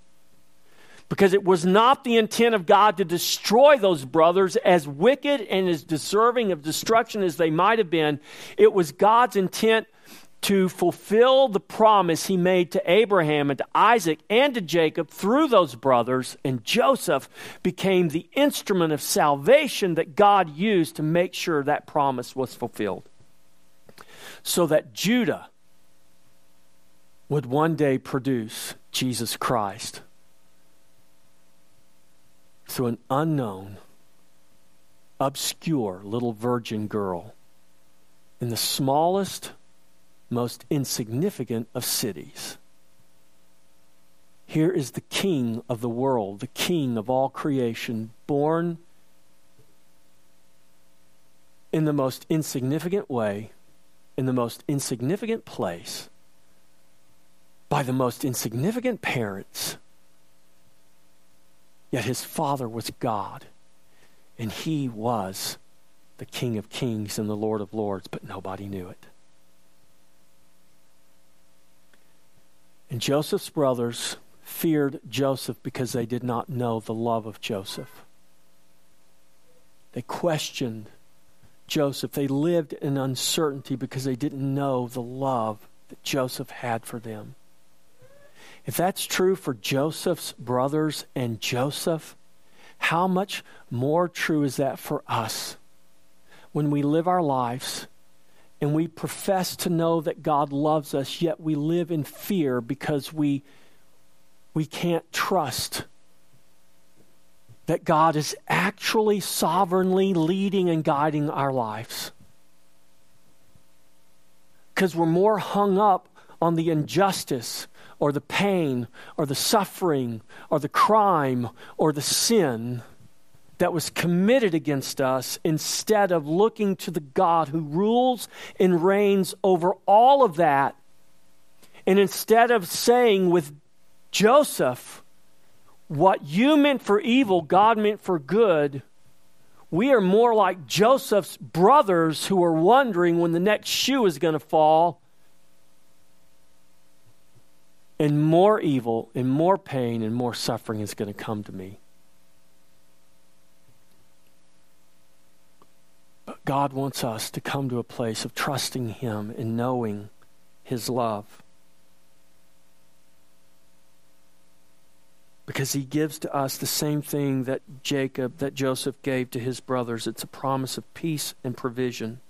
Because it was not the intent of God to destroy those brothers, as wicked and as deserving of destruction as they might have been. It was God's intent to fulfill the promise he made to Abraham and to Isaac and to Jacob through those brothers, and Joseph became the instrument of salvation that God used to make sure that promise was fulfilled. So that Judah would one day produce Jesus Christ through an unknown, obscure little virgin girl in the smallest most insignificant of cities. Here is the king of the world, the king of all creation, born in the most insignificant way, in the most insignificant place, by the most insignificant parents. Yet his father was God, and he was the King of kings and the Lord of lords, but nobody knew it. And Joseph's brothers feared Joseph because they did not know the love of Joseph. They questioned Joseph. They lived in uncertainty because they didn't know the love that Joseph had for them. If that's true for Joseph's brothers and Joseph, how much more true is that for us when we live our lives and we profess to know that God loves us, yet we live in fear because we, we can't trust that God is actually sovereignly leading and guiding our lives. Because we're more hung up on the injustice or the pain or the suffering or the crime or the sin that was committed against us instead of looking to the God who rules and reigns over all of that. And instead of saying with Joseph, what you meant for evil, God meant for good, we are more like Joseph's brothers who are wondering when the next shoe is going to fall. And more evil and more pain and more suffering is going to come to me. God wants us to come to a place of trusting Him and knowing His love. Because He gives to us the same thing that Jacob, that Joseph gave to his brothers. It's a promise of peace and provision.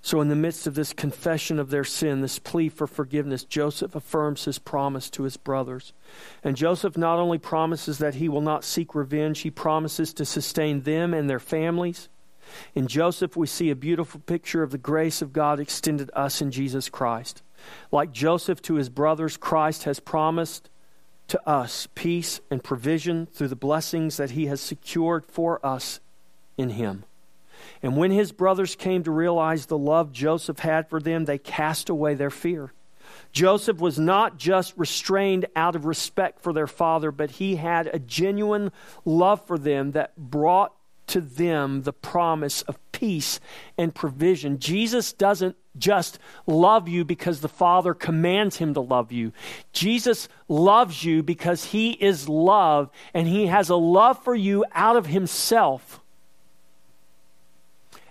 So, in the midst of this confession of their sin, this plea for forgiveness, Joseph affirms his promise to his brothers. And Joseph not only promises that he will not seek revenge, he promises to sustain them and their families. In Joseph, we see a beautiful picture of the grace of God extended us in Jesus Christ. Like Joseph to his brothers, Christ has promised to us peace and provision through the blessings that he has secured for us in him. And when his brothers came to realize the love Joseph had for them, they cast away their fear. Joseph was not just restrained out of respect for their father, but he had a genuine love for them that brought to them the promise of peace and provision. Jesus doesn't just love you because the Father commands him to love you. Jesus loves you because he is love and he has a love for you out of himself.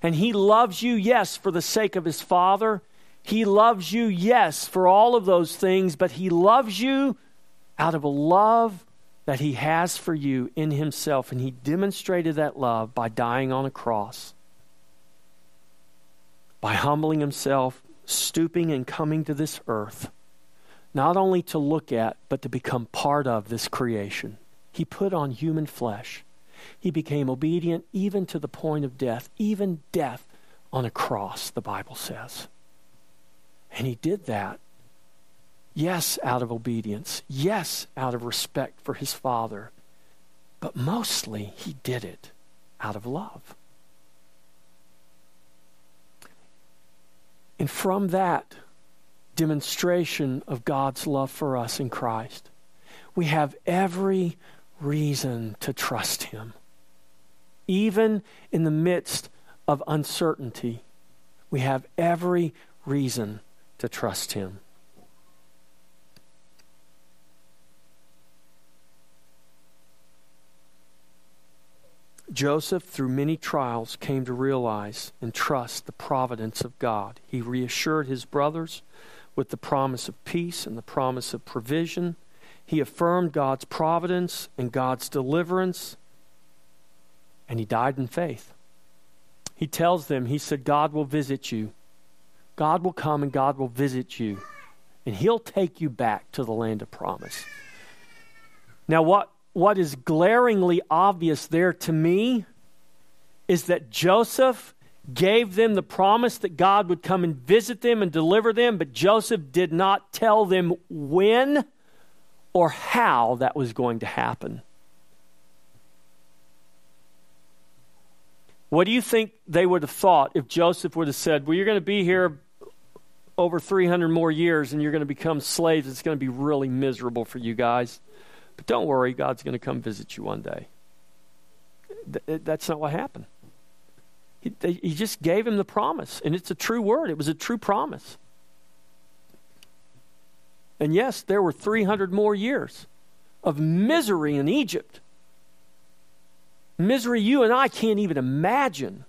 And he loves you, yes, for the sake of his Father. He loves you, yes, for all of those things, but he loves you out of a love that he has for you in himself. And he demonstrated that love by dying on a cross, by humbling himself, stooping and coming to this earth, not only to look at, but to become part of this creation. He put on human flesh. He became obedient even to the point of death, even death on a cross, the Bible says. And he did that, yes, out of obedience, yes, out of respect for his Father, but mostly he did it out of love. And from that demonstration of God's love for us in Christ, we have every reason to trust Him. Even in the midst of uncertainty, we have every reason to trust Him. Joseph, through many trials, came to realize and trust the providence of God. He reassured his brothers with the promise of peace and the promise of provision. He affirmed God's providence and God's deliverance, and he died in faith. He tells them, He said, God will visit you. God will come and God will visit you, and He'll take you back to the land of promise. Now, what what is glaringly obvious there to me is that Joseph gave them the promise that God would come and visit them and deliver them, but Joseph did not tell them when or how that was going to happen. What do you think they would have thought if Joseph would have said, Well, you're going to be here over 300 more years and you're going to become slaves? It's going to be really miserable for you guys. But don't worry, God's going to come visit you one day. That's not what happened. He, he just gave him the promise, and it's a true word. It was a true promise. And yes, there were 300 more years of misery in Egypt. Misery you and I can't even imagine.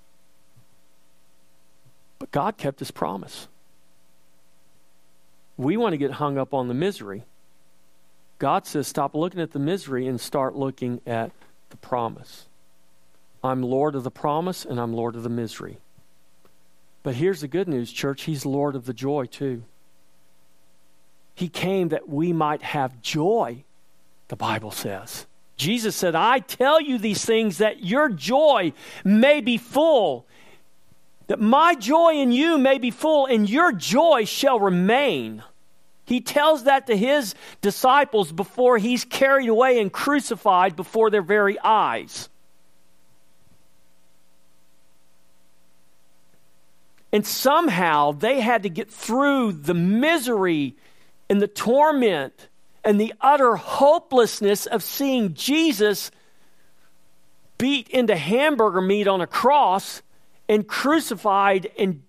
But God kept his promise. We want to get hung up on the misery. God says, stop looking at the misery and start looking at the promise. I'm Lord of the promise and I'm Lord of the misery. But here's the good news, church He's Lord of the joy too. He came that we might have joy, the Bible says. Jesus said, I tell you these things that your joy may be full, that my joy in you may be full, and your joy shall remain. He tells that to his disciples before he's carried away and crucified before their very eyes. And somehow they had to get through the misery and the torment and the utter hopelessness of seeing Jesus beat into hamburger meat on a cross and crucified and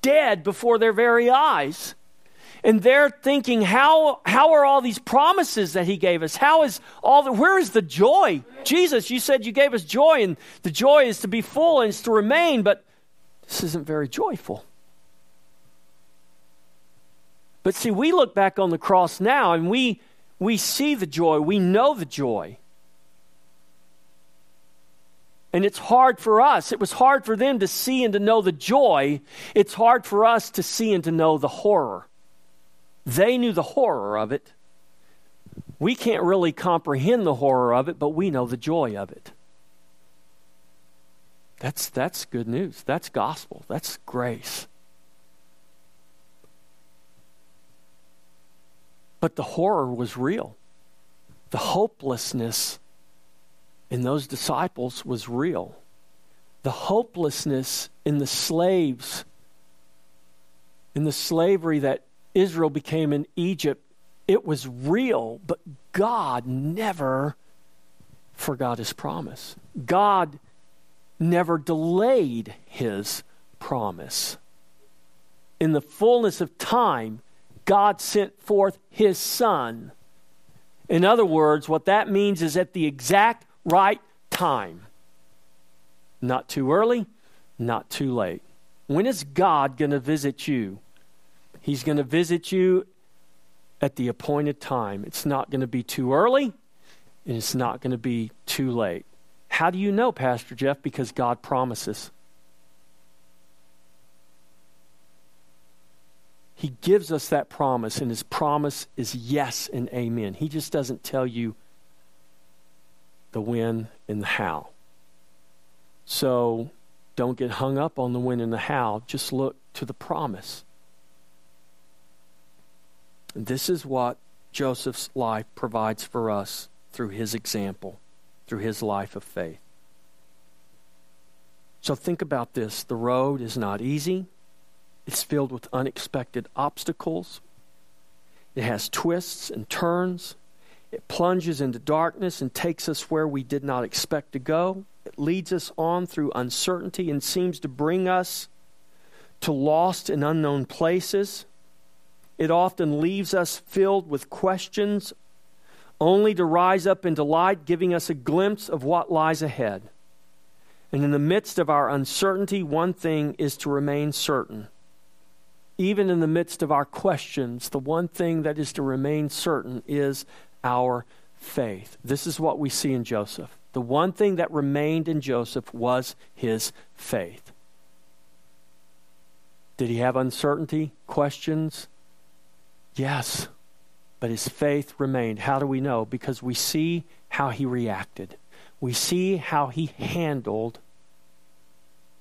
dead before their very eyes and they're thinking how how are all these promises that he gave us how is all the where is the joy jesus you said you gave us joy and the joy is to be full and it's to remain but this isn't very joyful but see we look back on the cross now and we we see the joy we know the joy and it's hard for us. It was hard for them to see and to know the joy. It's hard for us to see and to know the horror. They knew the horror of it. We can't really comprehend the horror of it, but we know the joy of it. That's, that's good news. That's gospel. That's grace. But the horror was real. The hopelessness in those disciples was real. The hopelessness in the slaves, in the slavery that Israel became in Egypt, it was real, but God never forgot his promise. God never delayed his promise. In the fullness of time, God sent forth his son. In other words, what that means is at the exact right time. Not too early, not too late. When is God going to visit you? He's going to visit you at the appointed time. It's not going to be too early, and it's not going to be too late. How do you know, Pastor Jeff? Because God promises. He gives us that promise, and his promise is yes and amen. He just doesn't tell you the when and the how. So don't get hung up on the when and the how. Just look to the promise. This is what Joseph's life provides for us through his example, through his life of faith. So think about this the road is not easy, it's filled with unexpected obstacles, it has twists and turns. It plunges into darkness and takes us where we did not expect to go. It leads us on through uncertainty and seems to bring us to lost and unknown places. It often leaves us filled with questions, only to rise up into light, giving us a glimpse of what lies ahead. And in the midst of our uncertainty, one thing is to remain certain. Even in the midst of our questions, the one thing that is to remain certain is our faith. This is what we see in Joseph. The one thing that remained in Joseph was his faith. Did he have uncertainty, questions? Yes. But his faith remained. How do we know? Because we see how he reacted we see how he handled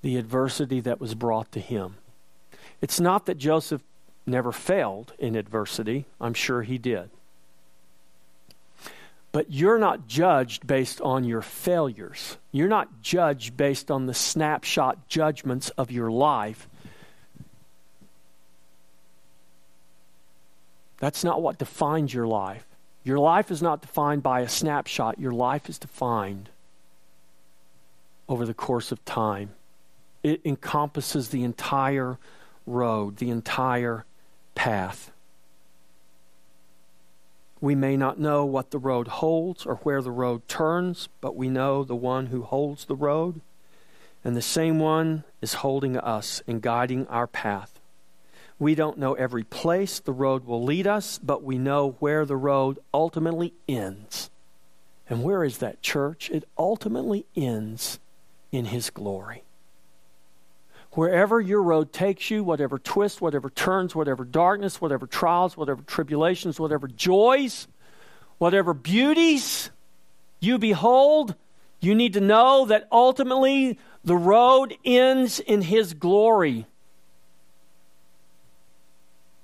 the adversity that was brought to him. It's not that Joseph never failed in adversity, I'm sure he did. But you're not judged based on your failures. You're not judged based on the snapshot judgments of your life. That's not what defines your life. Your life is not defined by a snapshot, your life is defined over the course of time. It encompasses the entire road, the entire path. We may not know what the road holds or where the road turns, but we know the one who holds the road, and the same one is holding us and guiding our path. We don't know every place the road will lead us, but we know where the road ultimately ends. And where is that church? It ultimately ends in His glory. Wherever your road takes you, whatever twists, whatever turns, whatever darkness, whatever trials, whatever tribulations, whatever joys, whatever beauties you behold, you need to know that ultimately the road ends in His glory.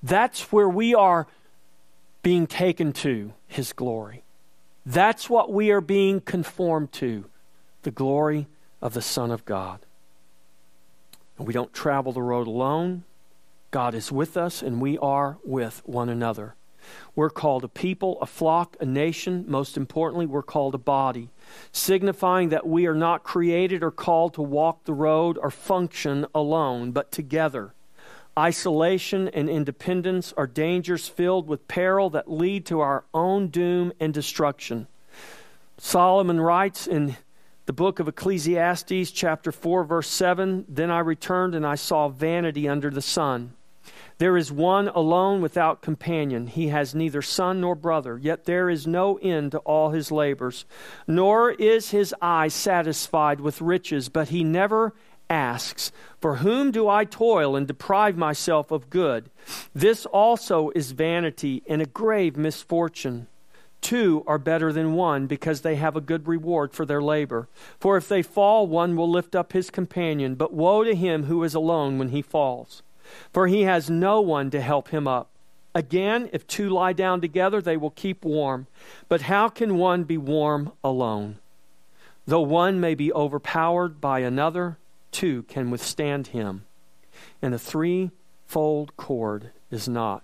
That's where we are being taken to, His glory. That's what we are being conformed to, the glory of the Son of God. And we don't travel the road alone. God is with us, and we are with one another. We're called a people, a flock, a nation. Most importantly, we're called a body, signifying that we are not created or called to walk the road or function alone, but together Isolation and independence are dangers filled with peril that lead to our own doom and destruction. Solomon writes in the book of Ecclesiastes, chapter 4, verse 7 Then I returned and I saw vanity under the sun. There is one alone without companion. He has neither son nor brother, yet there is no end to all his labors. Nor is his eye satisfied with riches, but he never asks, For whom do I toil and deprive myself of good? This also is vanity and a grave misfortune. Two are better than one because they have a good reward for their labor. For if they fall, one will lift up his companion, but woe to him who is alone when he falls, for he has no one to help him up. Again, if two lie down together, they will keep warm. But how can one be warm alone? Though one may be overpowered by another, two can withstand him. And a threefold cord is not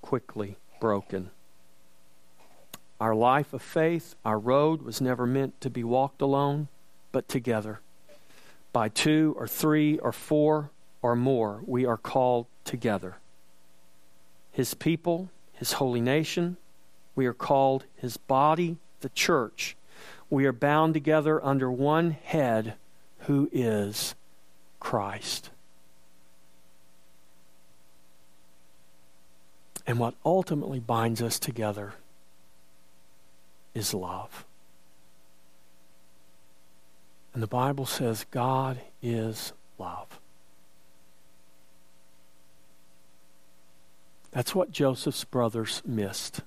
quickly broken. Our life of faith, our road was never meant to be walked alone, but together. By two or three or four or more, we are called together. His people, His holy nation, we are called His body, the church. We are bound together under one head who is Christ. And what ultimately binds us together is love. And the Bible says God is love. That's what Joseph's brothers missed.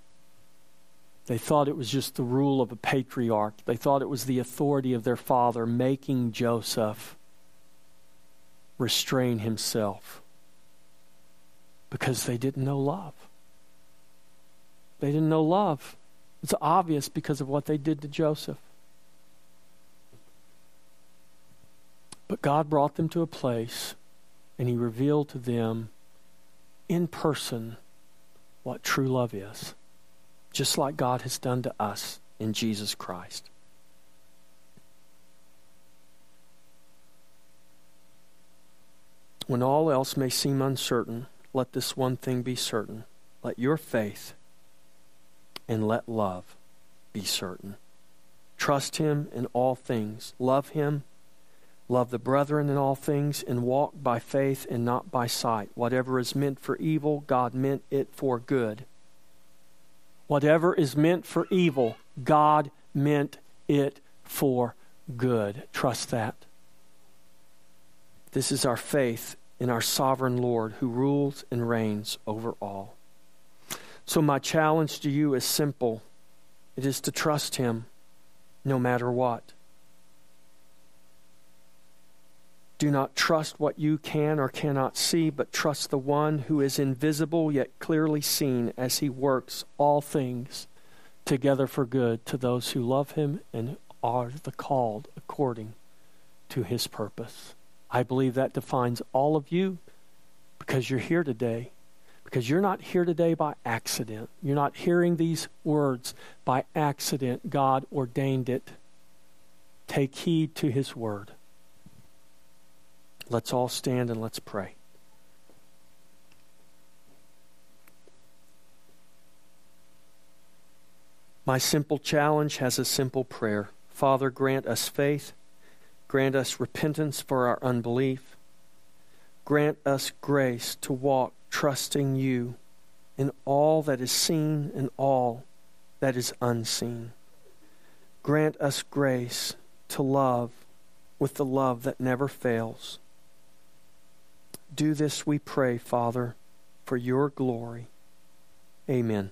They thought it was just the rule of a patriarch. They thought it was the authority of their father making Joseph restrain himself because they didn't know love. They didn't know love. It's obvious because of what they did to Joseph. But God brought them to a place and He revealed to them in person what true love is, just like God has done to us in Jesus Christ. When all else may seem uncertain, let this one thing be certain. Let your faith and let love be certain. Trust Him in all things. Love Him. Love the brethren in all things, and walk by faith and not by sight. Whatever is meant for evil, God meant it for good. Whatever is meant for evil, God meant it for good. Trust that. This is our faith in our sovereign Lord who rules and reigns over all. So, my challenge to you is simple it is to trust Him no matter what. Do not trust what you can or cannot see, but trust the one who is invisible yet clearly seen as he works all things together for good to those who love him and are the called according to his purpose. I believe that defines all of you because you're here today. Because you're not here today by accident. You're not hearing these words by accident. God ordained it. Take heed to his word. Let's all stand and let's pray. My simple challenge has a simple prayer. Father, grant us faith Grant us repentance for our unbelief. Grant us grace to walk trusting you in all that is seen and all that is unseen. Grant us grace to love with the love that never fails. Do this, we pray, Father, for your glory. Amen.